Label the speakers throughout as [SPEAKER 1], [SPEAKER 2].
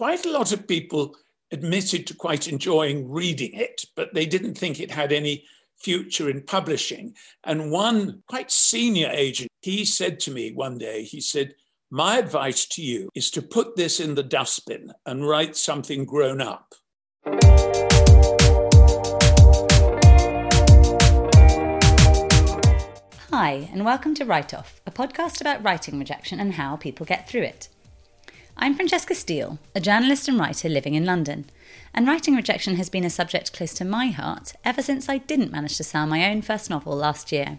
[SPEAKER 1] quite a lot of people admitted to quite enjoying reading it, but they didn't think it had any future in publishing. And one quite senior agent, he said to me one day, he said, My advice to you is to put this in the dustbin and write something grown up.
[SPEAKER 2] Hi, and welcome to Write Off, a podcast about writing rejection and how people get through it. I'm Francesca Steele, a journalist and writer living in London, and writing rejection has been a subject close to my heart ever since I didn't manage to sell my own first novel last year.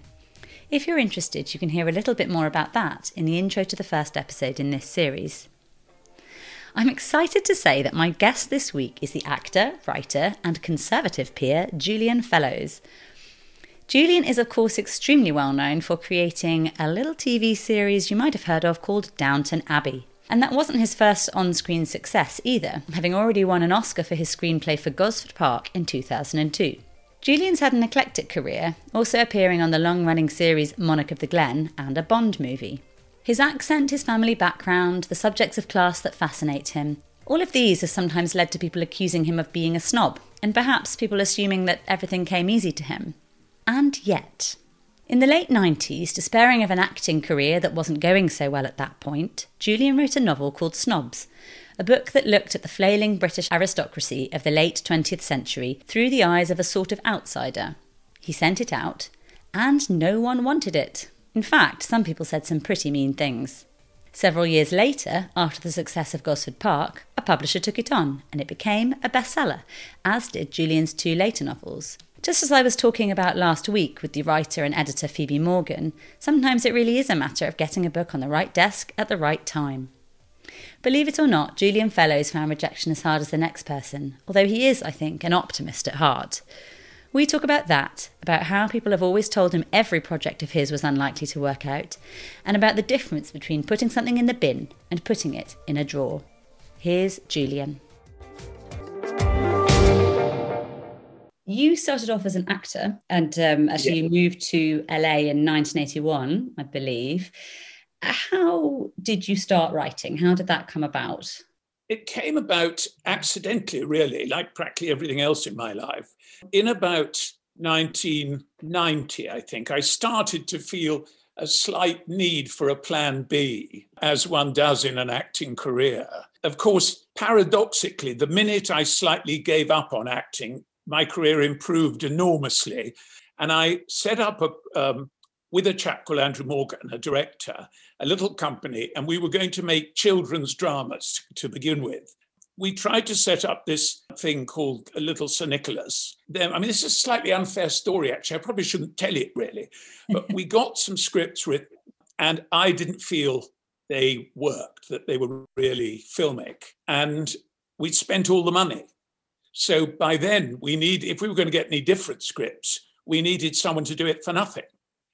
[SPEAKER 2] If you're interested, you can hear a little bit more about that in the intro to the first episode in this series. I'm excited to say that my guest this week is the actor, writer, and conservative peer Julian Fellowes. Julian is, of course, extremely well known for creating a little TV series you might have heard of called Downton Abbey. And that wasn't his first on screen success either, having already won an Oscar for his screenplay for Gosford Park in 2002. Julian's had an eclectic career, also appearing on the long running series Monarch of the Glen and a Bond movie. His accent, his family background, the subjects of class that fascinate him, all of these have sometimes led to people accusing him of being a snob, and perhaps people assuming that everything came easy to him. And yet, in the late 90s, despairing of an acting career that wasn't going so well at that point, Julian wrote a novel called Snobs, a book that looked at the flailing British aristocracy of the late 20th century through the eyes of a sort of outsider. He sent it out, and no one wanted it. In fact, some people said some pretty mean things. Several years later, after the success of Gosford Park, a publisher took it on, and it became a bestseller, as did Julian's two later novels. Just as I was talking about last week with the writer and editor Phoebe Morgan, sometimes it really is a matter of getting a book on the right desk at the right time. Believe it or not, Julian Fellowes found rejection as hard as the next person, although he is, I think, an optimist at heart. We talk about that, about how people have always told him every project of his was unlikely to work out, and about the difference between putting something in the bin and putting it in a drawer. Here's Julian. You started off as an actor, and um, actually yeah. you moved to LA in 1981, I believe. How did you start writing? How did that come about?
[SPEAKER 1] It came about accidentally, really, like practically everything else in my life. In about 1990, I think, I started to feel a slight need for a plan B, as one does in an acting career. Of course, paradoxically, the minute I slightly gave up on acting, my career improved enormously. And I set up a, um, with a chap called Andrew Morgan, a director, a little company, and we were going to make children's dramas to begin with. We tried to set up this thing called a Little Sir Nicholas. Then, I mean, this is a slightly unfair story, actually. I probably shouldn't tell it really, but we got some scripts written, and I didn't feel they worked, that they were really filmic. And we'd spent all the money. So by then, we need, if we were going to get any different scripts, we needed someone to do it for nothing.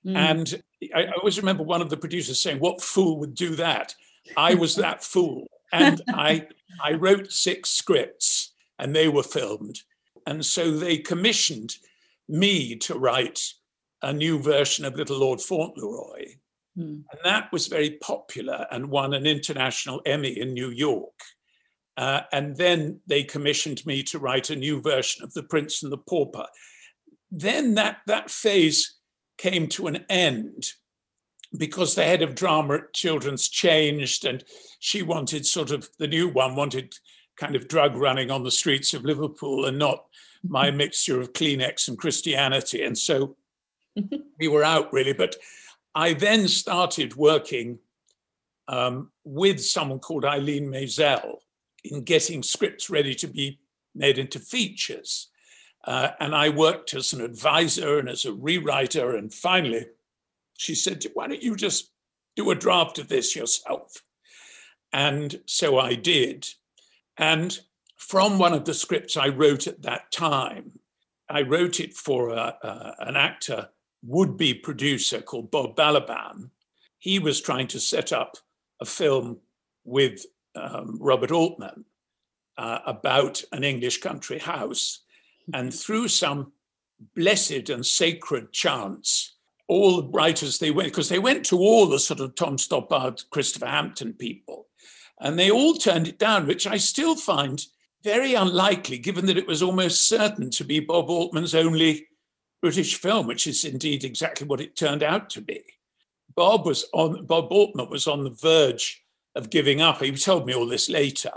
[SPEAKER 1] Mm. And I, I always remember one of the producers saying, What fool would do that? I was that fool. And I, I wrote six scripts and they were filmed. And so they commissioned me to write a new version of Little Lord Fauntleroy. Mm. And that was very popular and won an international Emmy in New York. Uh, and then they commissioned me to write a new version of The Prince and the Pauper. Then that, that phase came to an end because the head of drama at Children's changed, and she wanted sort of the new one wanted kind of drug running on the streets of Liverpool and not my mixture of Kleenex and Christianity. And so we were out really. But I then started working um, with someone called Ileen Maisel, in getting scripts ready to be made into features. Uh, and I worked as an advisor and as a rewriter. And finally, she said, Why don't you just do a draft of this yourself? And so I did. And from one of the scripts I wrote at that time, I wrote it for a, a, an actor, would be producer called Bob Balaban. He was trying to set up a film with um, Robert Altman uh, about an English country house. And through some blessed and sacred chance, all the writers they went, because they went to all the sort of Tom Stoppard, Christopher Hampton people, And they all turned it down, which I still find very unlikely, given that it was almost certain to be Bob Altman's only British film, which is indeed exactly what it turned out to be. Bob was on Bob Altman was on the verge of giving up. He told me all this later.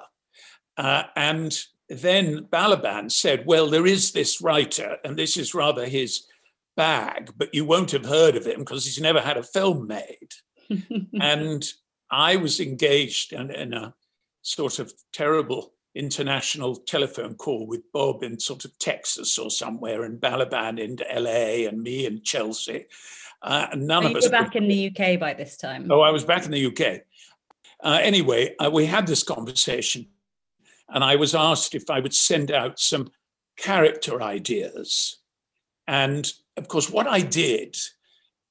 [SPEAKER 1] Uh, and then Balaban said, Well, there is this writer, and this is rather his bag, but you won't have heard of him because he's never had a film made. and I was engaged in, in, a sort of terrible international telephone call with Bob in sort of Texas or somewhere, and Balaban in LA, and me in Chelsea.
[SPEAKER 2] Uh, none of us. were back in the UK by this time.
[SPEAKER 1] Oh, I was back in the UK. Uh, anyway, uh, we had this conversation, and I was asked if I would send out some character ideas. And of course, what I did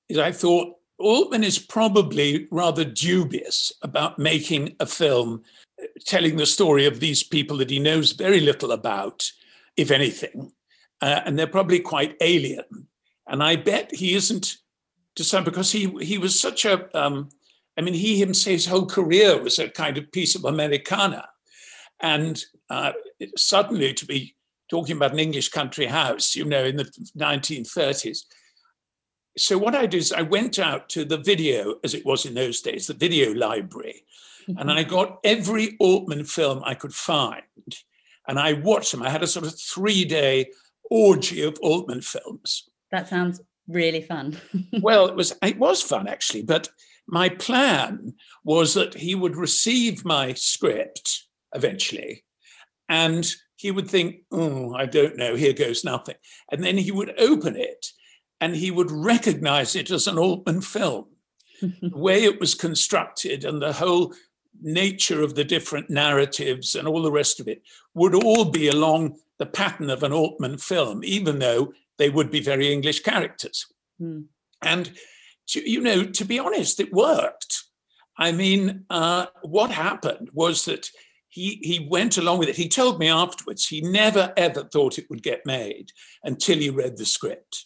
[SPEAKER 1] is I thought Altman is probably rather dubious about making a film uh, telling the story of these people that he knows very little about, if anything. Uh, and they're probably quite alien. And I bet he isn't to some because he he was such a um, I mean, he himself, his whole career was a kind of piece of Americana. And uh, suddenly to be talking about an English country house, you know, in the 1930s. So what I did is I went out to the video, as it was in those days, the video library, mm-hmm. and I got every Altman film I could find, and I watched them. I had a sort of three-day orgy of Altman films.
[SPEAKER 2] That sounds really fun.
[SPEAKER 1] well, it was it was fun actually, but my plan was that he would receive my script eventually and he would think, oh, I don't know, here goes nothing. And then he would open it and he would recognize it as an Altman film. the way it was constructed and the whole nature of the different narratives and all the rest of it would all be along the pattern of an Altman film, even though they would be very English characters. Mm. And you know, to be honest, it worked. I mean, uh, what happened was that he he went along with it. He told me afterwards he never ever thought it would get made until he read the script.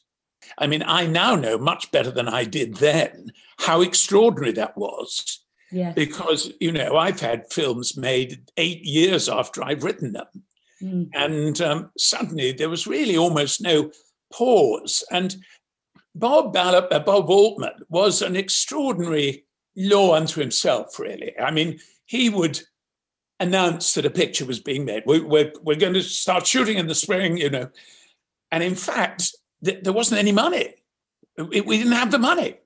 [SPEAKER 1] I mean, I now know much better than I did then how extraordinary that was.
[SPEAKER 2] Yes.
[SPEAKER 1] Because, you know, I've had films made eight years after I've written them. Mm. And um, suddenly there was really almost no pause. And Bob Ballop, uh, Bob Altman was an extraordinary law unto himself, really. I mean, he would announce that a picture was being made. We, we're, we're going to start shooting in the spring, you know. And in fact, th- there wasn't any money. We, we didn't have the money.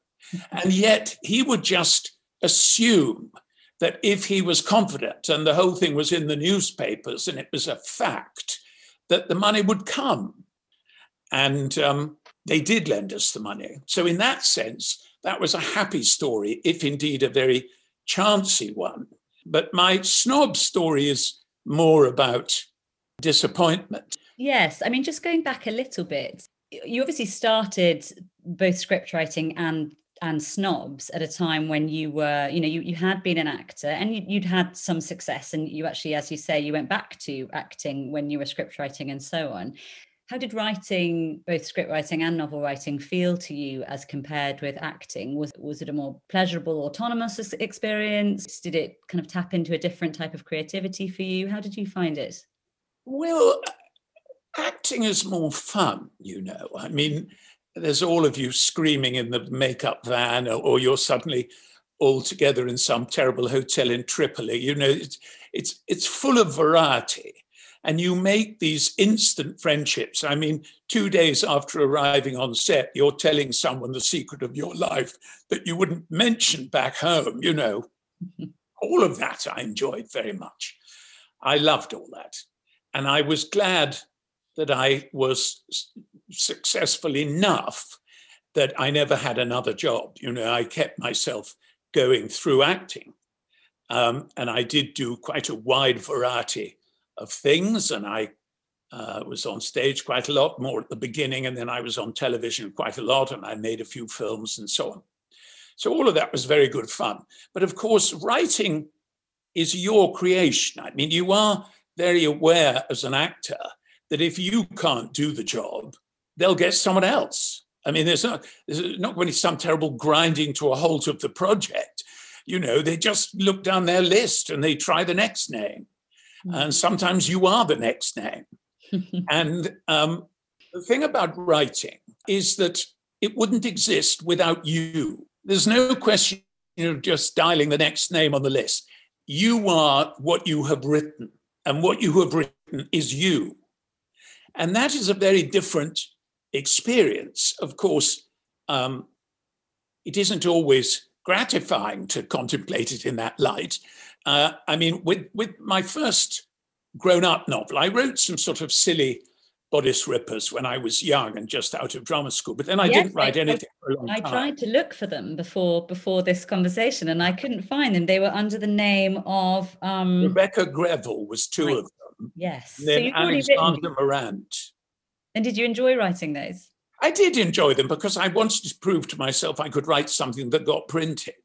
[SPEAKER 1] And yet he would just assume that if he was confident and the whole thing was in the newspapers and it was a fact, that the money would come. And um, they did lend us the money. So, in that sense, that was a happy story, if indeed a very chancy one. But my snob story is more about disappointment.
[SPEAKER 2] Yes. I mean, just going back a little bit, you obviously started both script writing and and snobs at a time when you were you know you, you had been an actor and you, would had some success and you actually as you say you went back to acting when you were script writing and so on how did writing, both script writing and novel writing, feel to you as compared with acting? Was, was it a more pleasurable, autonomous experience? Did it kind of tap into a different type of creativity for you? How did you find it?
[SPEAKER 1] Well, acting is more fun, you know. I mean, there's all of you screaming in the makeup van, or, or you're suddenly all together in some terrible hotel in Tripoli. You know, it's it's, it's full of variety and you make these instant friendships. I mean, two days after arriving on set, you're telling someone the secret of your life that you wouldn't mention back home, you know. all of that I enjoyed very much. I loved all that. And I was glad that I was successful enough that I never had another job. You know, I kept myself going through acting. Um, and I did do quite a wide variety of things. And I uh, was on stage quite a lot more at the beginning, and then I was on television quite a lot, and I made a few films and so on. So all of that was very good fun. But of course, writing is your creation. I mean, you are very aware as an actor that if you can't do the job, they'll get someone else. I mean, there's not, there's not going to be some terrible grinding to a halt of the project. you know, they just look down their list and they try the next name. And sometimes you are the next name. and um, the thing about writing is that it wouldn't exist without you. There's no question of just dialing the next name on the list. You are what you have written, and what you have written is you. And that is a very different experience. Of course, um, it isn't always gratifying to contemplate it in that light. Uh, I mean, with, with my first grown up novel, I wrote some sort of silly bodice rippers when I was young and just out of drama school. But then I yes, didn't write I, anything for a long
[SPEAKER 2] I
[SPEAKER 1] time.
[SPEAKER 2] I tried to look for them before before this conversation, and I couldn't find them. They were under the name of um,
[SPEAKER 1] Rebecca Greville was two right. of them.
[SPEAKER 2] Yes.
[SPEAKER 1] And then so Alexander Morant.
[SPEAKER 2] And did you enjoy writing those?
[SPEAKER 1] I did enjoy them because I wanted to prove to myself I could write something that got printed.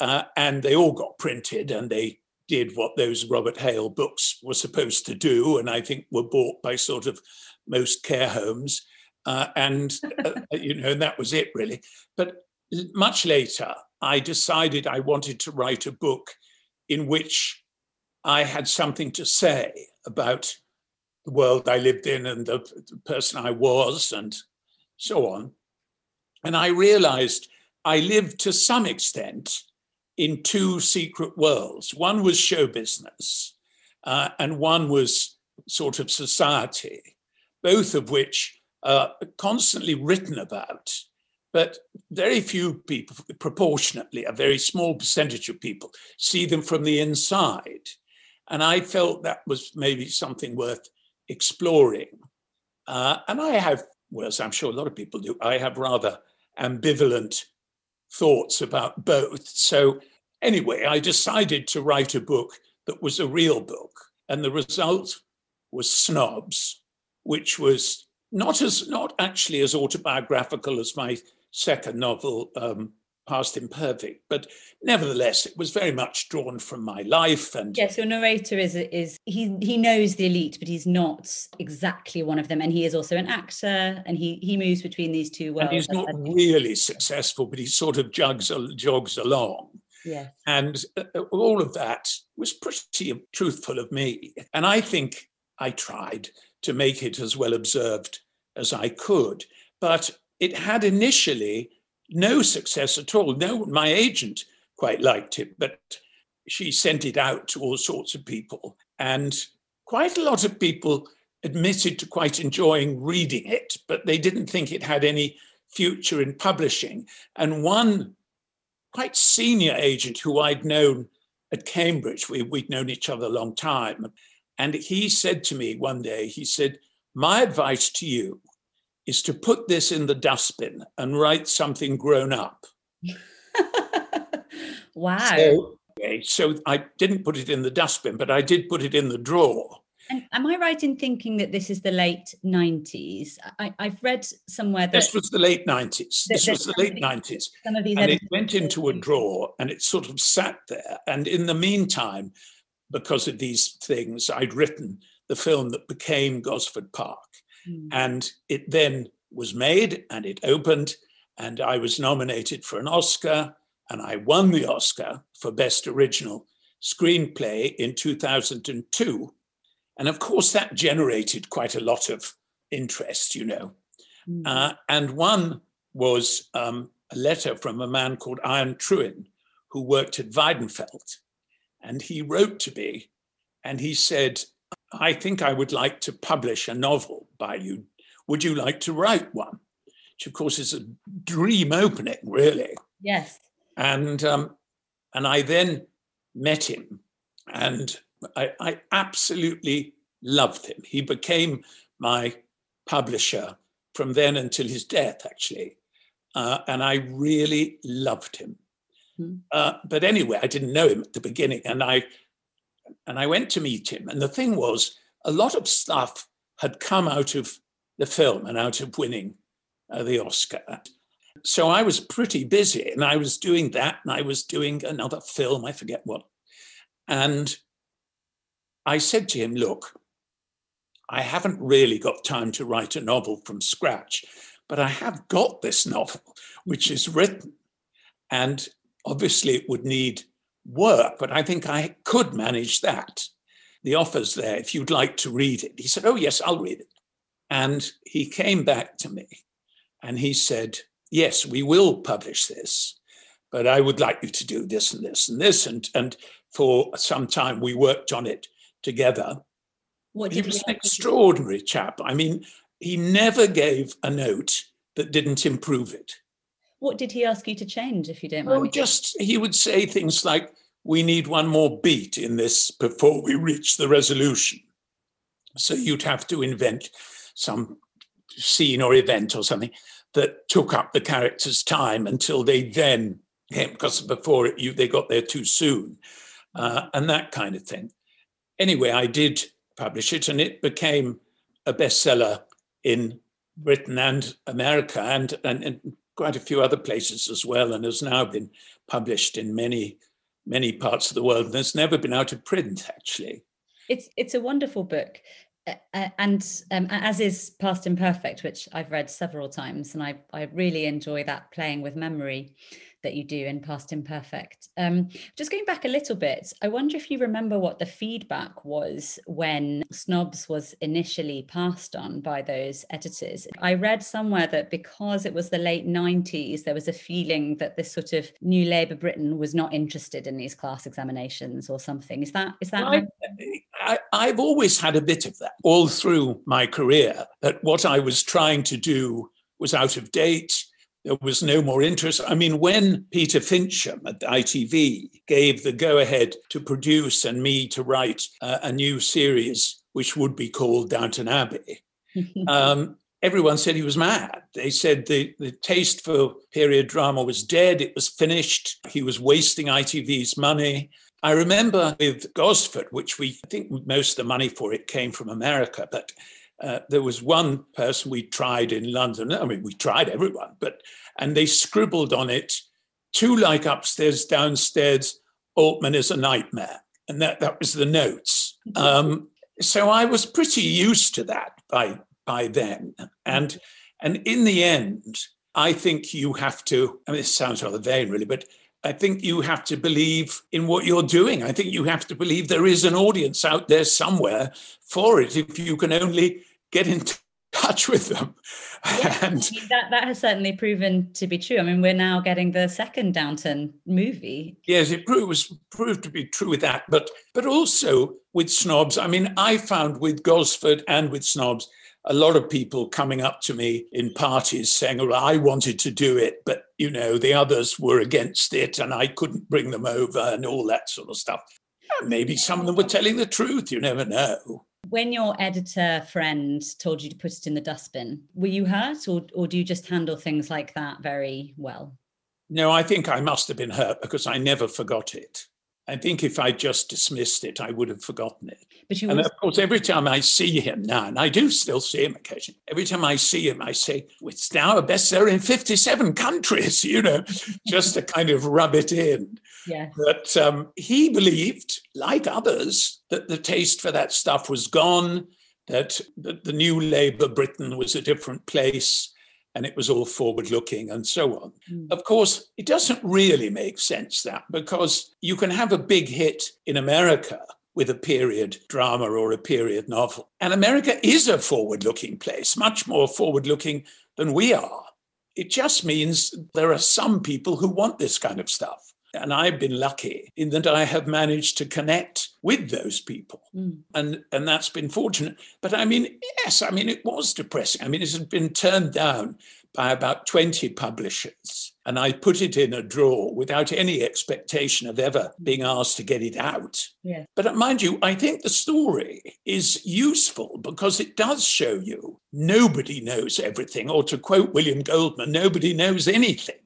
[SPEAKER 1] Uh, and they all got printed and they did what those Robert Hale books were supposed to do, and I think were bought by sort of most care homes. Uh, and, uh, you know, and that was it really. But much later, I decided I wanted to write a book in which I had something to say about the world I lived in and the, the person I was and so on. And I realized I lived to some extent in two secret worlds. One was show business, uh, and one was sort of society, both of which are constantly written about. But very few people, proportionately, a very small percentage of people, see them from the inside. And I felt that was maybe something worth exploring. Uh, and I have whereas I'm sure a lot of people do, I have rather ambivalent thoughts about both. So, anyway, I decided to write a book that was a real book. And the result was Snobs, which was not as not actually as autobiographical as my second novel, um, past imperfect. But nevertheless, it was very much drawn from my life. And
[SPEAKER 2] yes, your narrator is is he he knows the elite, but he's not exactly one of them. And he is also an actor, and he he moves between these two worlds.
[SPEAKER 1] And he's not really successful, but he sort of jogs jogs along.
[SPEAKER 2] Yeah.
[SPEAKER 1] And uh, uh, all of that was pretty truthful of me. And I think I tried to make it as well observed as I could. But it had initially no success at all. No, my agent quite liked it, but she sent it out to all sorts of people. And quite a lot of people admitted to quite enjoying reading it, but they didn't think it had any future in publishing. And one quite senior agent who I'd known at Cambridge, we, would known each other a long time, and he said to me one day, he said, My advice to you is to put this in the dustbin and write something grown up.
[SPEAKER 2] wow.
[SPEAKER 1] So, okay, so I didn't put it in the dustbin, but I did put it in the drawer.
[SPEAKER 2] And am I right in thinking that this is the late 90s? I, have read somewhere that.
[SPEAKER 1] This was the late 90s. This was the late 90s.
[SPEAKER 2] Some of these
[SPEAKER 1] and it went into a drawer and it sort of sat there. And in the meantime, because of these things, I'd written the film that became Gosford Park. Mm. And it then was made and it opened, and I was nominated for an Oscar, and I won the Oscar for Best Original Screenplay in 2002. And of course, that generated quite a lot of interest, you know. Mm. Uh, and one was um, a letter from a man called Ion Trewin, who worked at Weidenfeld. And he wrote to me and he said, I think I would like to publish a novel by you. Would you like to write one? Which, of course, is a dream opening, really.
[SPEAKER 2] Yes.
[SPEAKER 1] And um, and I then met him, and I, I absolutely loved him. He became my publisher from then until his death, actually. Uh, and I really loved him. Mm. Uh, but anyway, I didn't know him at the beginning, and I and I went to meet him. And the thing was, a lot of stuff had come out of the film and out of winning uh, the Oscar. So I was pretty busy and I was doing that and I was doing another film, I forget what. And I said to him, Look, I haven't really got time to write a novel from scratch, but I have got this novel, which is written. And Obviously, it would need work, but I think I could manage that. The offer's there if you'd like to read it. He said, Oh, yes, I'll read it. And he came back to me and he said, Yes, we will publish this, but I would like you to do this and this and this. And, and for some time, we worked on it together. What he was an extraordinary chap. I mean, he never gave a note that didn't improve it.
[SPEAKER 2] What did he ask you to change, if you don't mind?
[SPEAKER 1] Oh, just he would say things like, "We need one more beat in this before we reach the resolution." So you'd have to invent some scene or event or something that took up the character's time until they then came, because before it, you, they got there too soon, uh, and that kind of thing. Anyway, I did publish it, and it became a bestseller in Britain and America, and, and, and quite a few other places as well, and has now been published in many, many parts of the world, and has never been out of print, actually.
[SPEAKER 2] It's it's a wonderful book. Uh, and um, as is Past Imperfect, which I've read several times, and I, I really enjoy that playing with memory that you do in Past Imperfect. Um, just going back a little bit, I wonder if you remember what the feedback was when Snobs was initially passed on by those editors. I read somewhere that because it was the late 90s, there was a feeling that this sort of new Labour Britain was not interested in these class examinations or something. Is that is that?
[SPEAKER 1] I, I, I've always had a bit of that all through my career. That what I was trying to do was out of date there was no more interest. I mean, when Peter Fincham at ITV gave the go ahead to produce and me to write uh, a new series, which would be called Downton Abbey, um, everyone said he was mad. They said the, the taste for period drama was dead, it was finished, he was wasting ITV's money. I remember with Gosford, which we I think most of the money for it came from America, but uh, there was one person we tried in London. I mean, we tried everyone, but and they scribbled on it, two like upstairs, downstairs. Altman is a nightmare, and that that was the notes. Um, so I was pretty used to that by by then, and and in the end, I think you have to. I mean, this sounds rather vain, really, but I think you have to believe in what you're doing. I think you have to believe there is an audience out there somewhere for it. If you can only get in touch with them.
[SPEAKER 2] Yeah, and I mean, that that has certainly proven to be true. I mean, we're now getting the second Downton movie.
[SPEAKER 1] Yes, it proved, was proved to be true with that, but but also with snobs. I mean, I found with Gosford and with snobs. A lot of people coming up to me in parties saying, Well, I wanted to do it, but you know, the others were against it and I couldn't bring them over and all that sort of stuff. Maybe some of them were telling the truth, you never know.
[SPEAKER 2] When your editor friend told you to put it in the dustbin, were you hurt or, or do you just handle things like that very well?
[SPEAKER 1] No, I think I must have been hurt because I never forgot it. I think if I just dismissed it, I would have forgotten it. But you and of course, every time I see him now, and I do still see him occasionally, every time I see him, I say, well, it's now a bestseller in 57 countries, you know, just to kind of rub it in.
[SPEAKER 2] Yeah.
[SPEAKER 1] But um, he believed, like others, that the taste for that stuff was gone, that, that the new Labour Britain was a different place and it was all forward looking and so on. Mm. Of course, it doesn't really make sense that because you can have a big hit in America with a period drama or a period novel. And America is a forward looking place, much more forward looking than we are. It just means there are some people who want this kind of stuff. And I've been lucky in that I have managed to connect with those people. Mm. And, and that's been fortunate. But I mean, yes, I mean, it was depressing. I mean, it had been turned down by about 20 publishers. And I put it in a drawer without any expectation of ever being asked to get it out.
[SPEAKER 2] Yeah.
[SPEAKER 1] But mind you, I think the story is useful because it does show you nobody knows everything. Or to quote William Goldman, nobody knows anything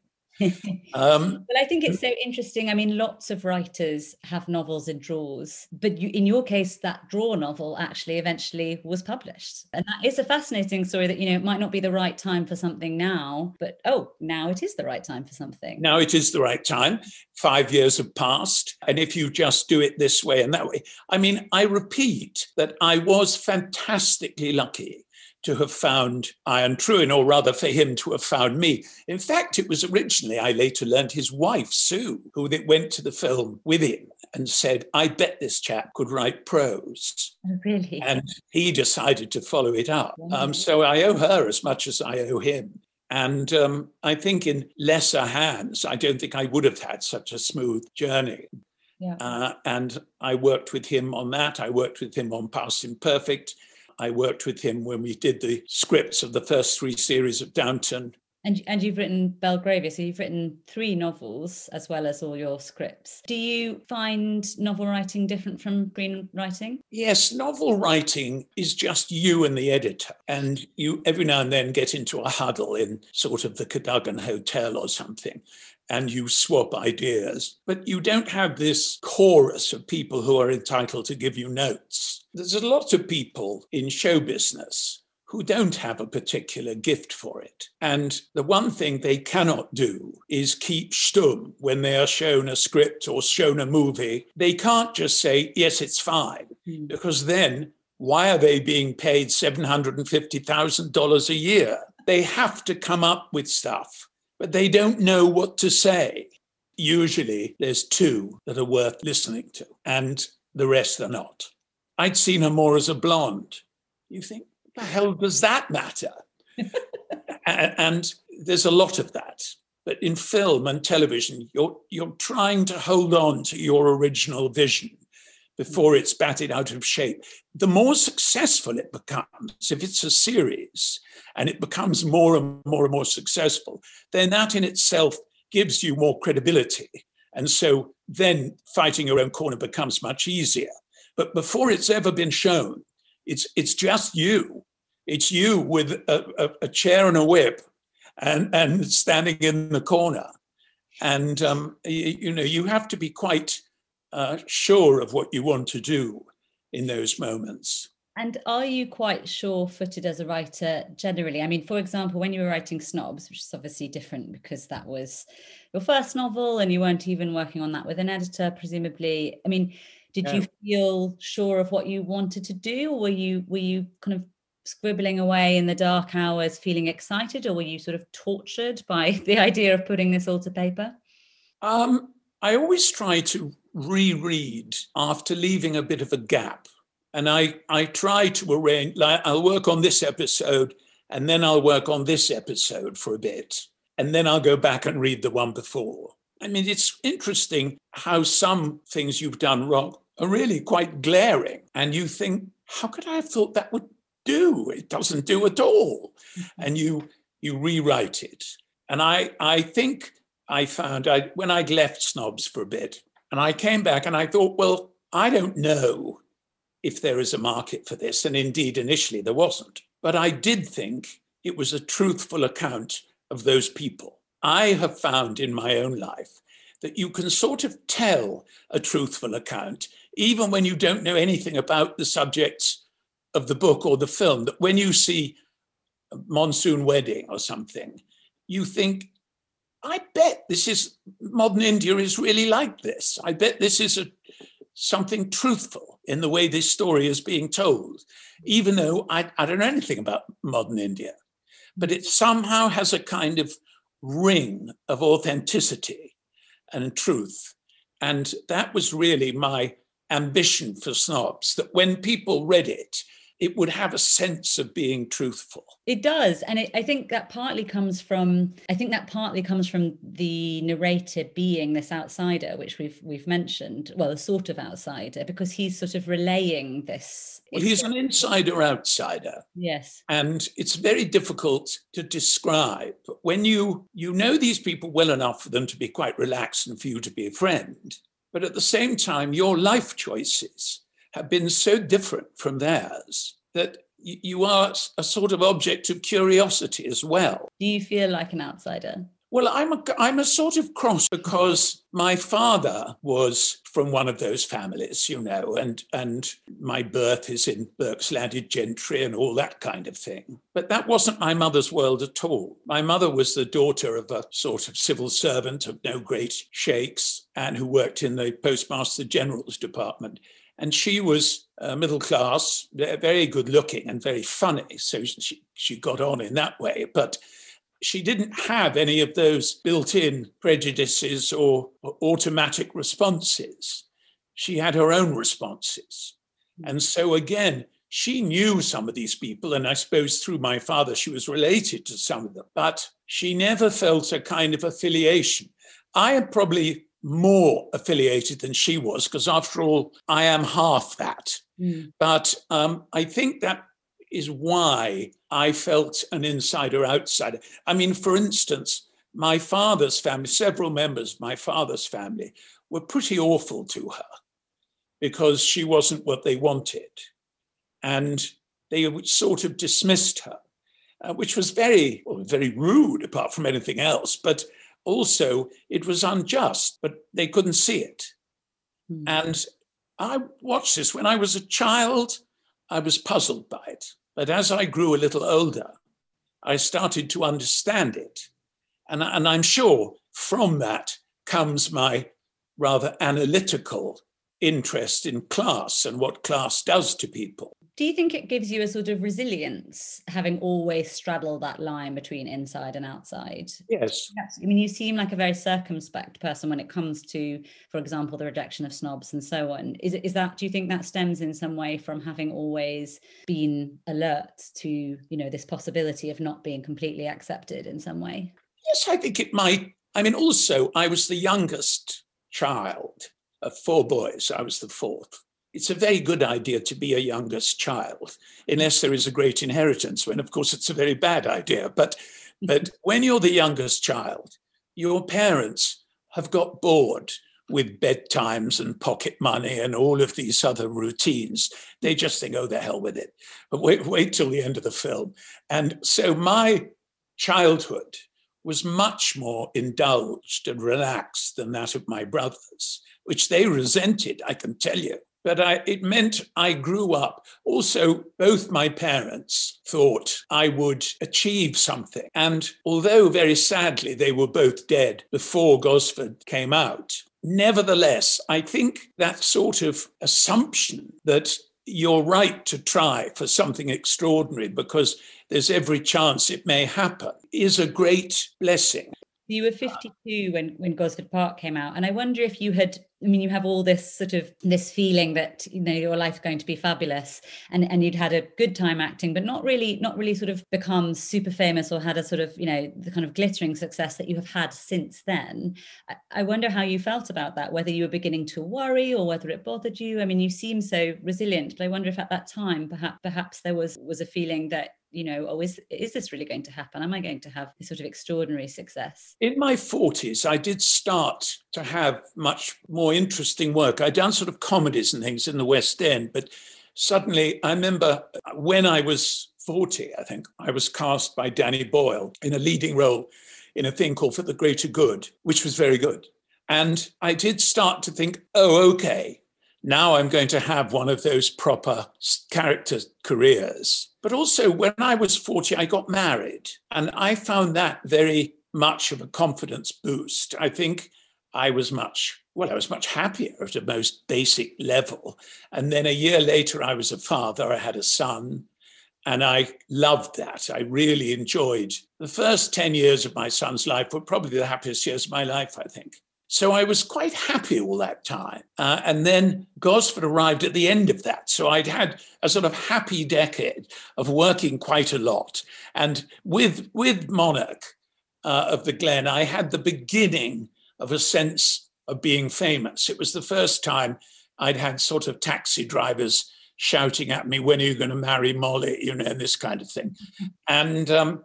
[SPEAKER 2] um, well, I think it's so interesting. I mean, lots of writers have novels in drawers, but you, in your case, that drawer novel actually eventually was published, and that is a fascinating story. That you know, it might not be the right time for something now, but oh, now it is the right time for something.
[SPEAKER 1] Now it is the right time. Five years have passed, and if you just do it this way and that way, I mean, I repeat that I was fantastically lucky to have found Ion Trewin, or rather for him to have found me. In fact, it was originally, I later learned, his wife, Sue, who went to the film with him and said, I bet this chap could write prose.
[SPEAKER 2] Oh, really?
[SPEAKER 1] And he decided to follow it up. Um, so I owe her as much as I owe him. And um, I think in lesser hands, I don't think I would have had such a smooth journey.
[SPEAKER 2] Yeah.
[SPEAKER 1] Uh, and I worked with him on that. I worked with him on Past Imperfect. I worked with him when we did the scripts of the first three series of Downton.
[SPEAKER 2] And, and you've written Belgravia, so you've written three novels as well as all your scripts. Do you find novel writing different from screenwriting?
[SPEAKER 1] Yes, novel writing is just you and the editor, and you every now and then get into a huddle in sort of the Cadogan Hotel or something, and you swap ideas, but you don't have this chorus of people who are entitled to give you notes. There's a lot of people in show business who don't have a particular gift for it. And the one thing they cannot do is keep stum when they are shown a script or shown a movie. They can't just say, yes, it's fine, mm. because then why are they being paid $750,000 a year? They have to come up with stuff but they don't know what to say. Usually there's two that are worth listening to, and the rest are not. I'd seen her more as a blonde. You think, the hell does that matter? and there's a lot of that. But in film and television, you're, you're trying to hold on to your original vision before it's batted out of shape. The more successful it becomes, if it's a series and it becomes more and more and more successful, then that in itself gives you more credibility. And so then fighting your own corner becomes much easier. But before it's ever been shown, it's, it's just you. It's you with a, a, a chair and a whip and, and standing in the corner. And, um, you, you know, you have to be quite uh, sure of what you want to do in those moments.
[SPEAKER 2] And are you quite sure footed as a writer generally? I mean, for example, when you were writing Snobs, which is obviously different because that was your first novel and you weren't even working on that with an editor, presumably. I mean, did yeah. you feel sure of what you wanted to do, or were you were you kind of scribbling away in the dark hours, feeling excited, or were you sort of tortured by the idea of putting this all to paper?
[SPEAKER 1] Um, I always try to reread after leaving a bit of a gap. And I, I try to arrange, like, I'll work on this episode and then I'll work on this episode for a bit. And then I'll go back and read the one before. I mean, it's interesting how some things you've done wrong are really quite glaring. And you think, how could I have thought that would do? It doesn't do at all. Mm-hmm. And you you rewrite it. And I I think I found I when I'd left snobs for a bit, and I came back and I thought, well, I don't know if there is a market for this. And indeed, initially there wasn't. But I did think it was a truthful account of those people. I have found in my own life that you can sort of tell a truthful account, even when you don't know anything about the subjects of the book or the film, that when you see monsoon wedding or something, you think, I bet this is modern India is really like this. I bet this is a something truthful in the way this story is being told, even though I, I don't know anything about modern India. But it somehow has a kind of ring of authenticity and truth. And that was really my ambition for Snobs, that when people read it, it would have a sense of being truthful.
[SPEAKER 2] It does, and it, I think that partly comes from I think that partly comes from the narrator being this outsider, which we've we've mentioned. Well, a sort of outsider because he's sort of relaying this.
[SPEAKER 1] Well, he's an insider outsider.
[SPEAKER 2] Yes,
[SPEAKER 1] and it's very difficult to describe. When you you know these people well enough for them to be quite relaxed and for you to be a friend, but at the same time, your life choices have been so different from theirs that you are a sort of object of curiosity as well.
[SPEAKER 2] Do you feel like an outsider?
[SPEAKER 1] Well, I'm a, I'm a sort of cross because my father was from one of those families, you know, and, and my birth is in Burke's landed gentry and all that kind of thing. But that wasn't my mother's world at all. My mother was the daughter of a sort of civil servant of no great shakes and who worked in the Postmaster General's department. And she was uh, middle class, very good looking and very funny. So she, she got on in that way. But she didn't have any of those built in prejudices or, or automatic responses. She had her own responses. And so, again, she knew some of these people, and I suppose through my father, she was related to some of them, but she never felt a kind of affiliation. I am probably more affiliated than she was, because after all, I am half that. Mm. But um, I think that is why I felt an insider outsider. I mean, for instance, my father's family, several members of my father's family, were pretty awful to her because she wasn't what they wanted. And they sort of dismissed her, uh, which was very, well, very rude, apart from anything else. But also, it was unjust, but they couldn't see it. Mm. And I watched this when I was a child. I was puzzled by it. But as I grew a little older, I started to understand it. And, and I'm sure from that comes my rather analytical interest in class and what class does to people.
[SPEAKER 2] Do you think it gives you a sort of resilience, having always straddled that line between inside and outside?
[SPEAKER 1] Yes.
[SPEAKER 2] yes. I mean, you seem like a very circumspect person when it comes to, for example, the rejection of snobs and so on. Is, is that, do you think that stems in some way from having always been alert to, you know, this possibility of not being completely accepted in some way?
[SPEAKER 1] Yes, I think it might. I mean, also, I was the youngest child of four boys. I was the fourth it's a very good idea to be a youngest child, unless there is a great inheritance, when of course it's a very bad idea. But, but when you're the youngest child, your parents have got bored with bedtimes and pocket money and all of these other routines. They just think, oh, the hell with it. But wait, wait till the end of the film. And so my childhood was much more indulged and relaxed than that of my brothers, which they resented, I can tell you but I, it meant I grew up. Also, both my parents thought I would achieve something. And although very sadly they were both dead before Gosford came out, nevertheless, I think that sort of assumption that you're right to try for something extraordinary because there's every chance it may happen is a great blessing.
[SPEAKER 2] You were 52 when when Gosford Park came out, and I wonder if you had. I mean, you have all this sort of this feeling that you know your life's going to be fabulous, and and you'd had a good time acting, but not really, not really sort of become super famous or had a sort of you know the kind of glittering success that you have had since then. I, I wonder how you felt about that, whether you were beginning to worry or whether it bothered you. I mean, you seem so resilient, but I wonder if at that time, perhaps perhaps there was was a feeling that you know, oh, is, is this really going to happen? Am I going to have this sort of extraordinary success?
[SPEAKER 1] In my 40s, I did start to have much more interesting work. I'd done sort of comedies and things in the West End, but suddenly I remember when I was 40, I think, I was cast by Danny Boyle in a leading role in a thing called For the Greater Good, which was very good. And I did start to think, oh, okay, now I'm going to have one of those proper character careers. But also, when I was 40, I got married, and I found that very much of a confidence boost. I think I was much, well, I was much happier at a most basic level. And then a year later, I was a father, I had a son. And I loved that. I really enjoyed the first 10 years of my son's life were probably the happiest years of my life, I think. So I was quite happy all that time. Uh, and then Gosford arrived at the end of that. So I'd had a sort of happy decade of working quite a lot. And with, with Monarch uh, of the Glen, I had the beginning of a sense of being famous. It was the first time I'd had sort of taxi drivers shouting at me, when are you going to marry Molly? You know, and this kind of thing. And um,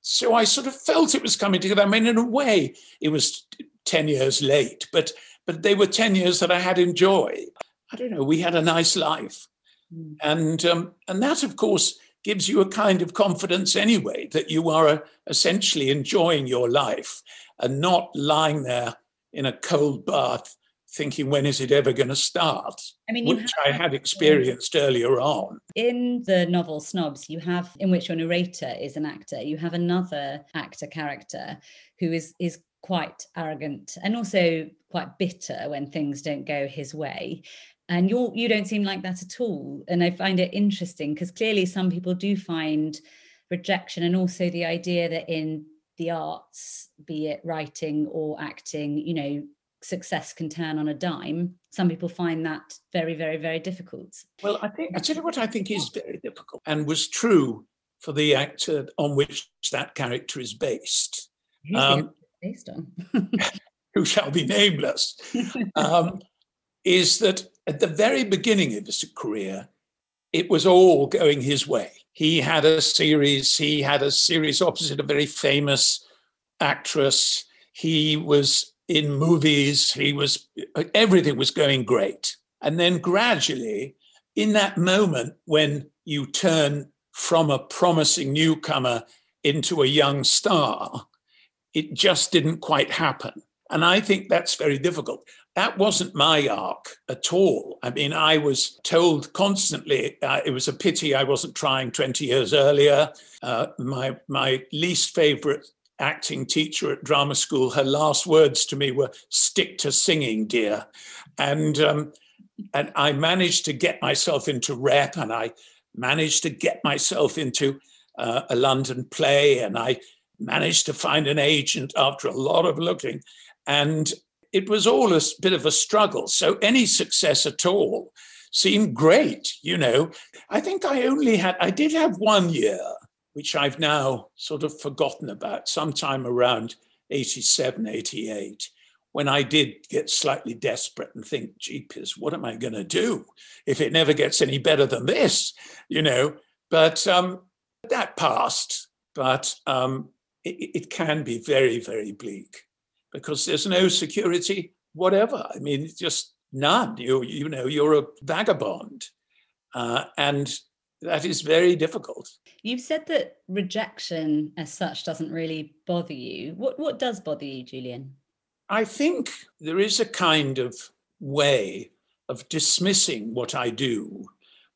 [SPEAKER 1] so I sort of felt it was coming together. I mean, in a way, it was 10 years late, but but they were 10 years that I had enjoyed. I don't know, we had a nice life. Mm. And um, and that of course gives you a kind of confidence anyway that you are uh, essentially enjoying your life and not lying there in a cold bath thinking when is it ever going to start i mean which have, i had experienced earlier on
[SPEAKER 2] in the novel snobs you have in which your narrator is an actor you have another actor character who is is quite arrogant and also quite bitter when things don't go his way. And you you don't seem like that at all. And i find it interesting because clearly some people do find rejection and also the idea that in the arts be it writing or acting you know success can turn on a dime. Some people find that very very very difficult.
[SPEAKER 1] Well i think i tell you what i think is very difficult and was true for the actor on which that character is based.
[SPEAKER 2] Um, based on
[SPEAKER 1] who shall be nameless um, is that at the very beginning of his career, it was all going his way. He had a series, he had a series opposite a very famous actress. He was in movies, he was, everything was going great. And then gradually, in that moment when you turn from a promising newcomer into a young star, it just didn't quite happen. And I think that's very difficult. That wasn't my arc at all. I mean, I was told constantly uh, it was a pity I wasn't trying 20 years earlier. Uh, my, my least favorite acting teacher at drama school, her last words to me were, stick to singing, dear. And, um, and I managed to get myself into rep and I managed to get myself into uh, a London play and I managed to find an agent after a lot of looking. And it was all a bit of a struggle. So any success at all seemed great, you know. I think I only had, I did have one year, which I've now sort of forgotten about, sometime around 87, 88, when I did get slightly desperate and think, jeepers, what am I going to do if it never gets any better than this, you know? But um, that passed, but um, it, it can be very, very bleak because there's no security whatever. I mean, just none. You you know you're a vagabond, uh, and that is very difficult.
[SPEAKER 2] You've said that rejection as such doesn't really bother you. What what does bother you, Julian?
[SPEAKER 1] I think there is a kind of way of dismissing what I do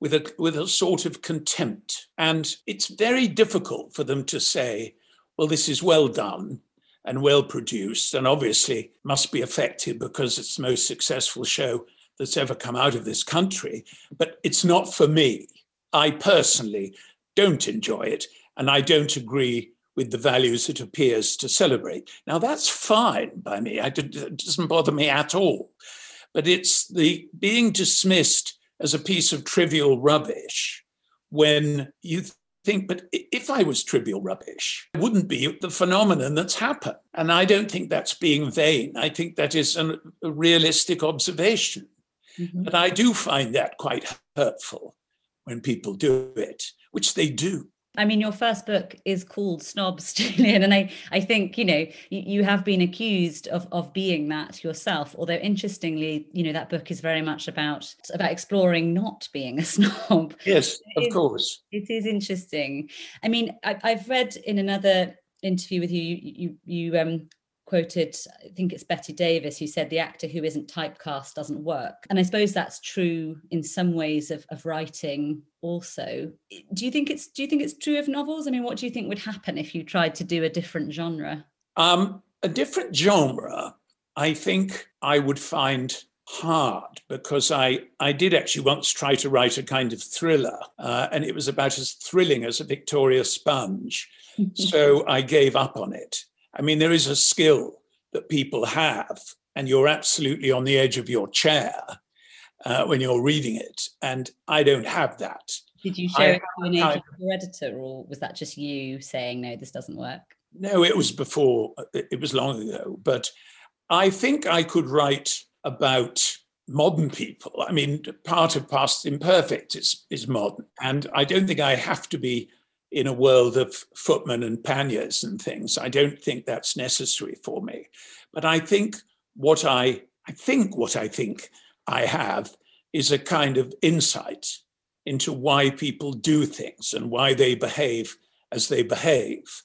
[SPEAKER 1] with a with a sort of contempt, and it's very difficult for them to say, "Well, this is well done." and well produced, and obviously must be effective because it's the most successful show that's ever come out of this country. But it's not for me. I personally don't enjoy it, and I don't agree with the values it appears to celebrate. Now, that's fine by me. it doesn't bother me at all. But it's the being dismissed as a piece of trivial rubbish when you think, but if I was trivial rubbish, it wouldn't be the phenomenon that's happened. And I don't think that's being vain. I think that is an, a realistic observation. Mm-hmm. But I do find that quite hurtful when people do it, which they do.
[SPEAKER 2] I mean, your first book is called Snobs, Julian, and I, I think you know you, you have been accused of of being that yourself. Although interestingly, you know that book is very much about about exploring not being a snob.
[SPEAKER 1] Yes, of course.
[SPEAKER 2] It is interesting. I mean, I, I've read in another interview with you, you you, you um, quoted, I think it's Bette Davis, who said the actor who isn't typecast doesn't work. And I suppose that's true in some ways of, of writing also. Do you think it's do you think it's true of novels? I mean, what do you think would happen if you tried to do a different genre?
[SPEAKER 1] Um, a different genre, I think I would find hard because I, I did actually once try to write a kind of thriller, uh, and it was about as thrilling as a Victoria Sponge. so I gave up on it. I mean, there is a skill that people have, and you're absolutely on the edge of your chair uh, when you're reading it. And I don't have that.
[SPEAKER 2] Did you show I, it to an agent or editor, or was that just you saying, no, this doesn't work?
[SPEAKER 1] No, it was before, it was long ago. But I think I could write about modern people. I mean, part of Past Imperfect is, is modern. And I don't think I have to be in a world of footmen and panniers and things. I don't think that's necessary for me. But I think what I I think what I think I have is a kind of insight into why people do things and why they behave as they behave.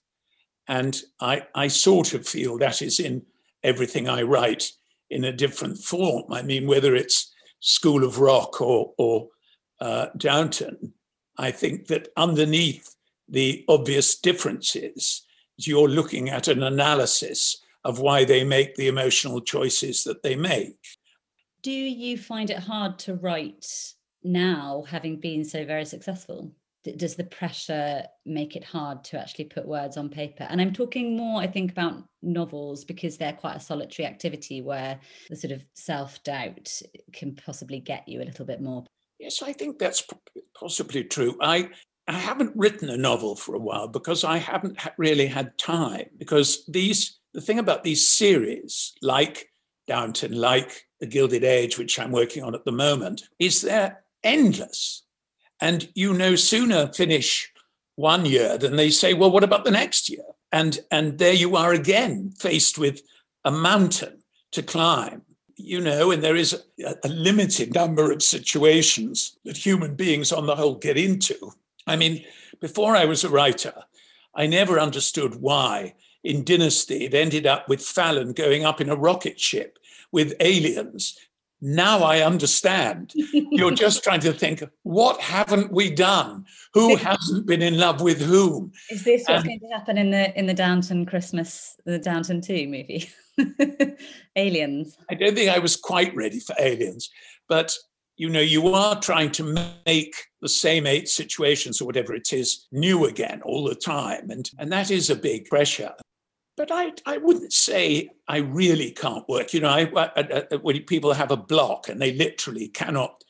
[SPEAKER 1] And I, I sort of feel that is in everything I write in a different form. I mean, whether it's School of Rock or, or uh, Downton, I think that underneath the obvious differences. You're looking at an analysis of why they make the emotional choices that they make.
[SPEAKER 2] Do you find it hard to write now, having been so very successful? does the pressure make it hard to actually put words on paper? And I'm talking more, I think, about novels because they're quite a solitary activity where the sort of self doubt can possibly get you a little bit more.
[SPEAKER 1] Yes, I think that's possibly true. I I haven't written a novel for a while because I haven't really had time. Because these, the thing about these series, like Downton, like The Gilded Age, which I'm working on at the moment, is they're endless. And you no sooner finish one year than they say, well, what about the next year? And, and there you are again, faced with a mountain to climb. You know, and there is a, a limited number of situations that human beings on the whole get into. I mean, before I was a writer, I never understood why in Dynasty it ended up with Fallon going up in a rocket ship with aliens now I understand. You're just trying to think, what haven't we done? Who hasn't been in love with whom?
[SPEAKER 2] Is this what's and, going to happen in the in the Downton Christmas, the Downton 2 movie? aliens.
[SPEAKER 1] I don't think I was quite ready for aliens, but you know, you are trying to make the same eight situations or whatever it is new again all the time. And, and that is a big pressure but I, I wouldn't say I really can't work. You know, I, I, I, when people have a block and they literally cannot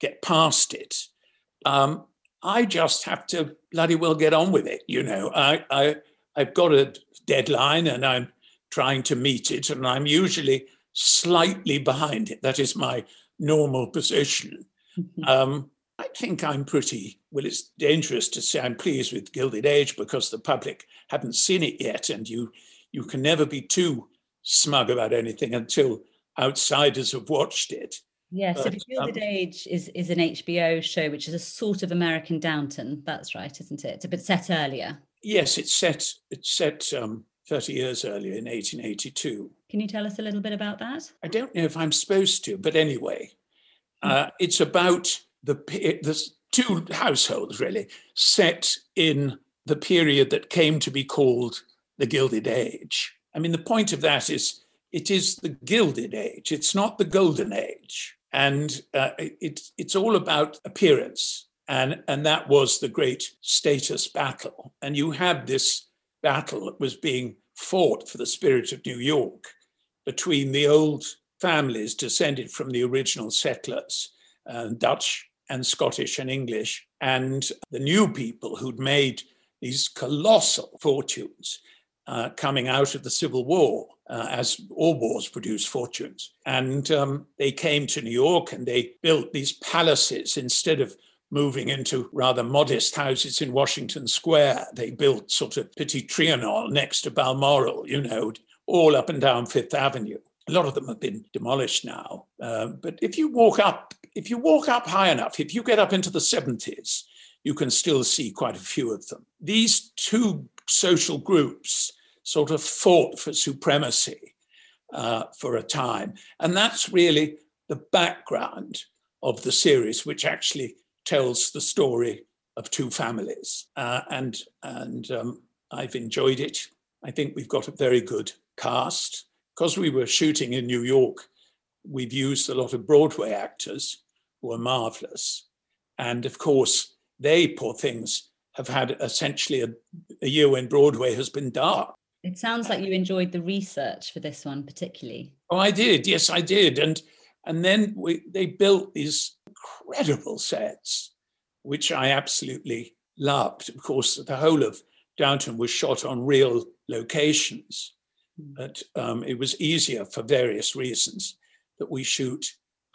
[SPEAKER 1] get past it, um, I just have to bloody well get on with it. You know, I, I, I've got a deadline and I'm trying to meet it, and I'm usually slightly behind it. That is my normal position. Mm-hmm. Um, I think I'm pretty, well, it's dangerous to say I'm pleased with Gilded Age because the public haven't seen it yet. And you, you can never be too smug about anything until outsiders have watched it.
[SPEAKER 2] Yes, yeah, so Gilded um, Age is, is an HBO show, which is a sort of American Downton. That's right, isn't it? But set earlier.
[SPEAKER 1] Yes, it's set, it's set um, 30 years earlier in 1882.
[SPEAKER 2] Can you tell us a little bit about that?
[SPEAKER 1] I don't know if I'm supposed to, but anyway, hmm. uh, it's about the, the two households really set in the period that came to be called the Gilded Age. I mean, the point of that is it is the Gilded Age, it's not the Golden Age. And uh, it, it's all about appearance. And, and that was the great status battle. And you had this battle that was being fought for the spirit of New York between the old families descended from the original settlers, uh, Dutch and Scottish and English, and the new people who'd made these colossal fortunes uh, coming out of the Civil War, uh, as all wars produce fortunes. And um, they came to New York and they built these palaces instead of moving into rather modest houses in Washington Square. They built sort of Petit Trianon next to Balmoral, you know, all up and down Fifth Avenue. A lot of them have been demolished now. Uh, but if you walk up if you walk up high enough, if you get up into the 70s, you can still see quite a few of them. These two social groups sort of fought for supremacy uh, for a time. And that's really the background of the series, which actually tells the story of two families. Uh, and and um, I've enjoyed it. I think we've got a very good cast. Because we were shooting in New York, we've used a lot of Broadway actors who are marvelous. And of course, they, poor things, have had essentially a, a year when Broadway has been dark.
[SPEAKER 2] It sounds like you enjoyed the research for this one particularly.
[SPEAKER 1] Oh, I did. Yes, I did. And and then we, they built these incredible sets, which I absolutely loved. Of course, the whole of Downton was shot on real locations, hmm. but um, it was easier for various reasons that we shoot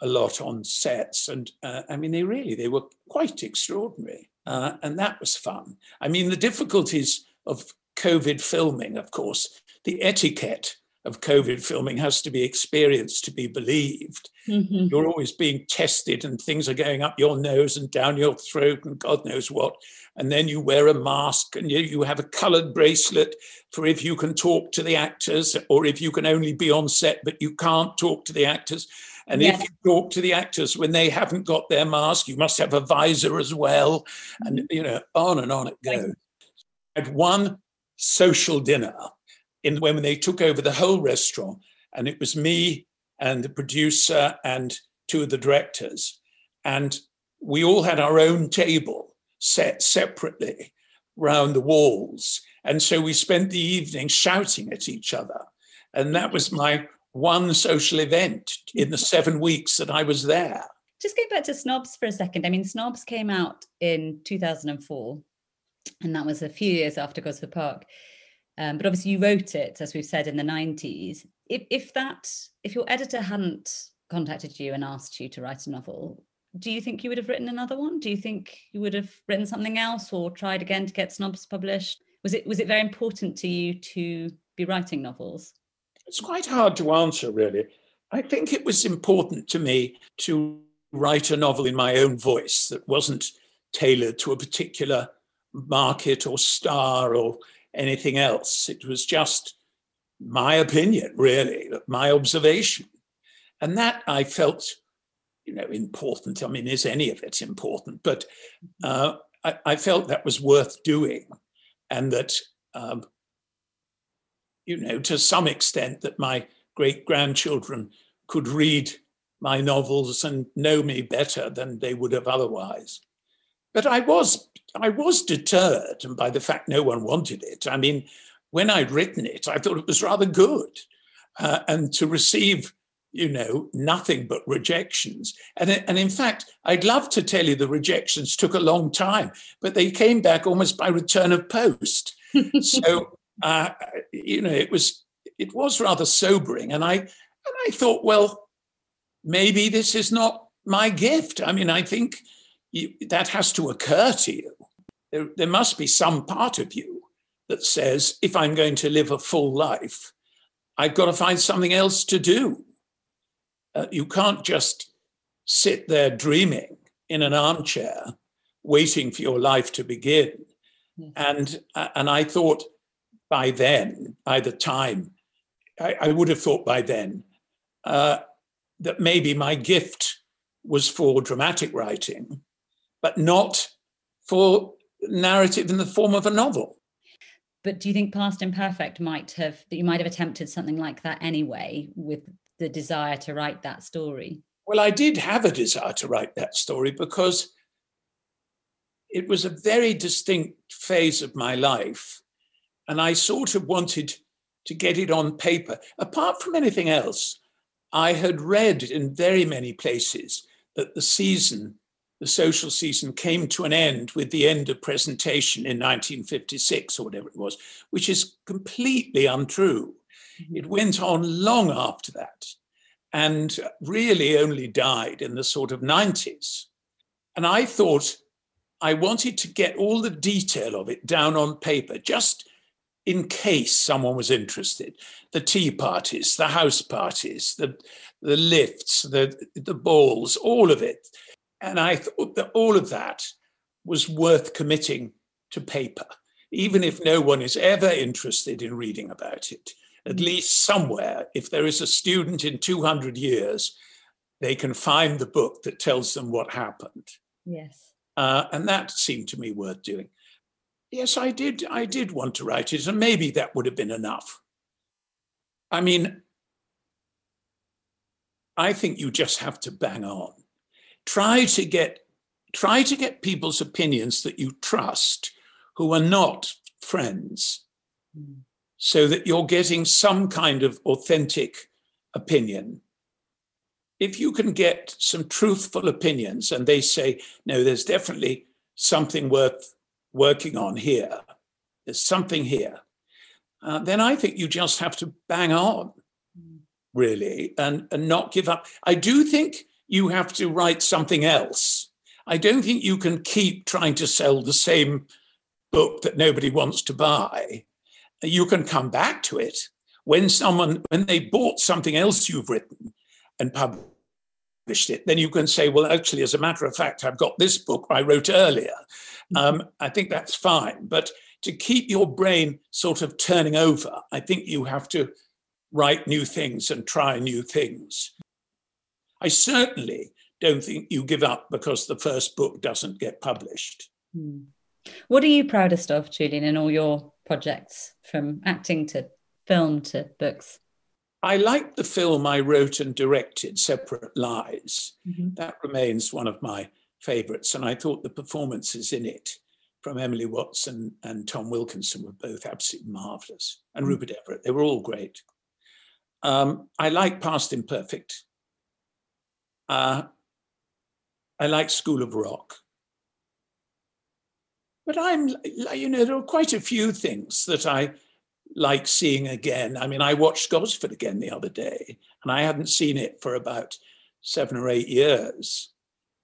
[SPEAKER 1] a lot on sets, and uh, I mean, they really they were quite extraordinary, uh, and that was fun. I mean, the difficulties of COVID filming, of course, the etiquette of COVID filming has to be experienced to be believed. Mm-hmm. You're always being tested, and things are going up your nose and down your throat, and God knows what. And then you wear a mask, and you, you have a coloured bracelet for if you can talk to the actors, or if you can only be on set but you can't talk to the actors. And if you talk to the actors when they haven't got their mask, you must have a visor as well. And, mm-hmm. you know, on and on it goes. At one social dinner in when they took over the whole restaurant, and it was me and the producer and two of the directors. And we all had our own table set separately round the walls. And so we spent the evening shouting at each other. And that was my one social event in the seven weeks that I was there.
[SPEAKER 2] Just going back to Snobs for a second. I mean, Snobs came out in 2004, and that was a few years after Gosford Park. Um, but obviously, you wrote it, as we've said, in the 90s. If, if that, if your editor hadn't contacted you and asked you to write a novel, do you think you would have written another one? Do you think you would have written something else or tried again to get Snobs published? Was it was it very important to you to be writing novels?
[SPEAKER 1] It's quite hard to answer, really. I think it was important to me to write a novel in my own voice that wasn't tailored to a particular market or star or anything else. It was just my opinion, really, my observation. And that I felt, you know, important. I mean, is any of it important? But uh, I, I, felt that was worth doing, and that, um, you know, to some extent, that my great grandchildren could read my novels and know me better than they would have otherwise. But I was I was deterred by the fact no one wanted it. I mean, when I'd written it, I thought it was rather good, uh, and to receive you know nothing but rejections and, and in fact i'd love to tell you the rejections took a long time but they came back almost by return of post so uh, you know it was it was rather sobering and i and i thought well maybe this is not my gift. I mean, I think you, that has to occur to you. There, there must be some part of you that says, if I'm going to live a full life, I've got to find something else to do. Uh, you can't just sit there dreaming in an armchair, waiting for your life to begin. Yes. And, uh, and I thought by then, by the time, I, I would have thought by then, uh, that maybe my gift was for dramatic writing, but not for narrative in the form of a novel.
[SPEAKER 2] But do you think Past Imperfect might have that you might have attempted something like that anyway with the desire to write that story?
[SPEAKER 1] Well, I did have a desire to write that story because it was a very distinct phase of my life. And I sort of wanted to get it on paper. Apart from anything else, I had read in very many places that the season, the social season, came to an end with the end of presentation in 1956 or whatever it was, which is completely untrue. Mm-hmm. It went on long after that and really only died in the sort of 90s. And I thought I wanted to get all the detail of it down on paper, just in case someone was interested. The tea parties, the house parties, the, the lifts, the, the balls, all of it. And I thought that all of that was worth committing to paper, even if no one is ever interested in reading about it. At mm. least somewhere, if there is a student in 200 years, they can find the book that tells them what happened.
[SPEAKER 2] Yes.
[SPEAKER 1] Uh, and that seemed to me worth doing yes, I did. I did want to write it, and maybe that would have been enough. I mean, I think you just have to bang on. Try to get try to get people's opinions that you trust who are not friends mm. so that you're getting some kind of authentic opinion if you can get some truthful opinions and they say no there's definitely something worth working on here. There's something here. Uh, then I think you just have to bang on, really, and, and not give up. I do think you have to write something else. I don't think you can keep trying to sell the same book that nobody wants to buy. You can come back to it when someone, when they bought something else you've written and published it, then you can say, well, actually, as a matter of fact, I've got this book I wrote earlier. Um, I think that's fine. But to keep your brain sort of turning over, I think you have to write new things and try new things. I certainly don't think you give up because the first book doesn't get published. Hmm.
[SPEAKER 2] What are you proudest of, Julian, in all your projects, from acting to film to books?
[SPEAKER 1] I liked the film I wrote and directed, Separate Lies. Mm-hmm. That remains one of my favorites. And I thought the performances in it from Emily Watson and Tom Wilkinson were both absolutely marvelous. And mm-hmm. Rupert Everett, they were all great. Um, I like Past Imperfect. Uh, I like School of Rock. But I'm, you know, there are quite a few things that I like seeing again. I mean, I watched Gosford again the other day, and I hadn't seen it for about seven or eight years.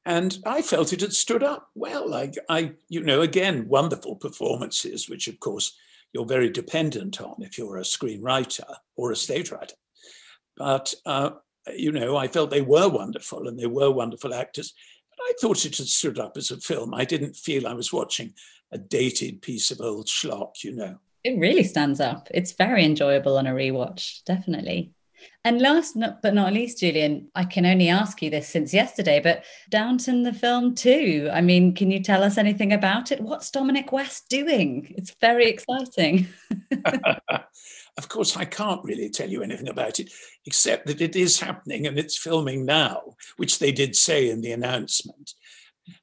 [SPEAKER 1] And I felt it had stood up well. I, I, you know, again, wonderful performances, which of course you're very dependent on if you're a screenwriter or a stage writer. But, uh, you know, I felt they were wonderful and they were wonderful actors. But I thought it had stood up as a film. I didn't feel I was watching a dated piece of old schlock, you know.
[SPEAKER 2] It really stands up. It's very enjoyable on a rewatch, definitely. And last but not least, Julian, I can only ask you this since yesterday, but Downton the film too. I mean, can you tell us anything about it? What's Dominic West doing? It's very exciting.
[SPEAKER 1] of course, I can't really tell you anything about it, except that it is happening and it's filming now, which they did say in the announcement.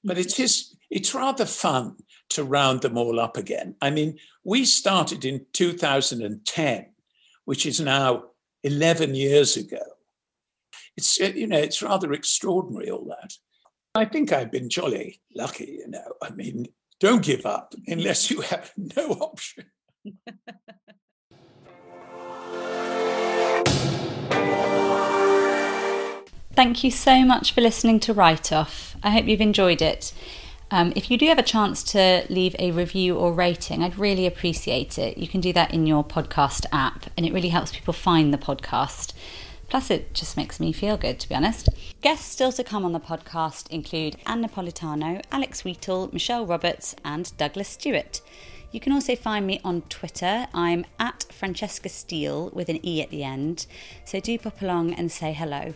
[SPEAKER 1] But it is it's rather fun to round them all up again. I mean, we started in 2010, which is now 11 years ago. It's, uh, you know, it's rather extraordinary, all that. I think I've been jolly lucky, you know. I mean, don't give up unless you have no option.
[SPEAKER 2] Thank you so much for listening to Write Off. I hope you've enjoyed it. Um, if you do have a chance to leave a review or rating, I'd really appreciate it. You can do that in your podcast app, and it really helps people find the podcast. Plus, it just makes me feel good, to be honest. Guests still to come on the podcast include Ann Napolitano, Alex Wheatle, Michelle Roberts, and Douglas Stuart. You can also find me on Twitter. I'm at Francesca Steele with an E at the end. So do pop along and say hello.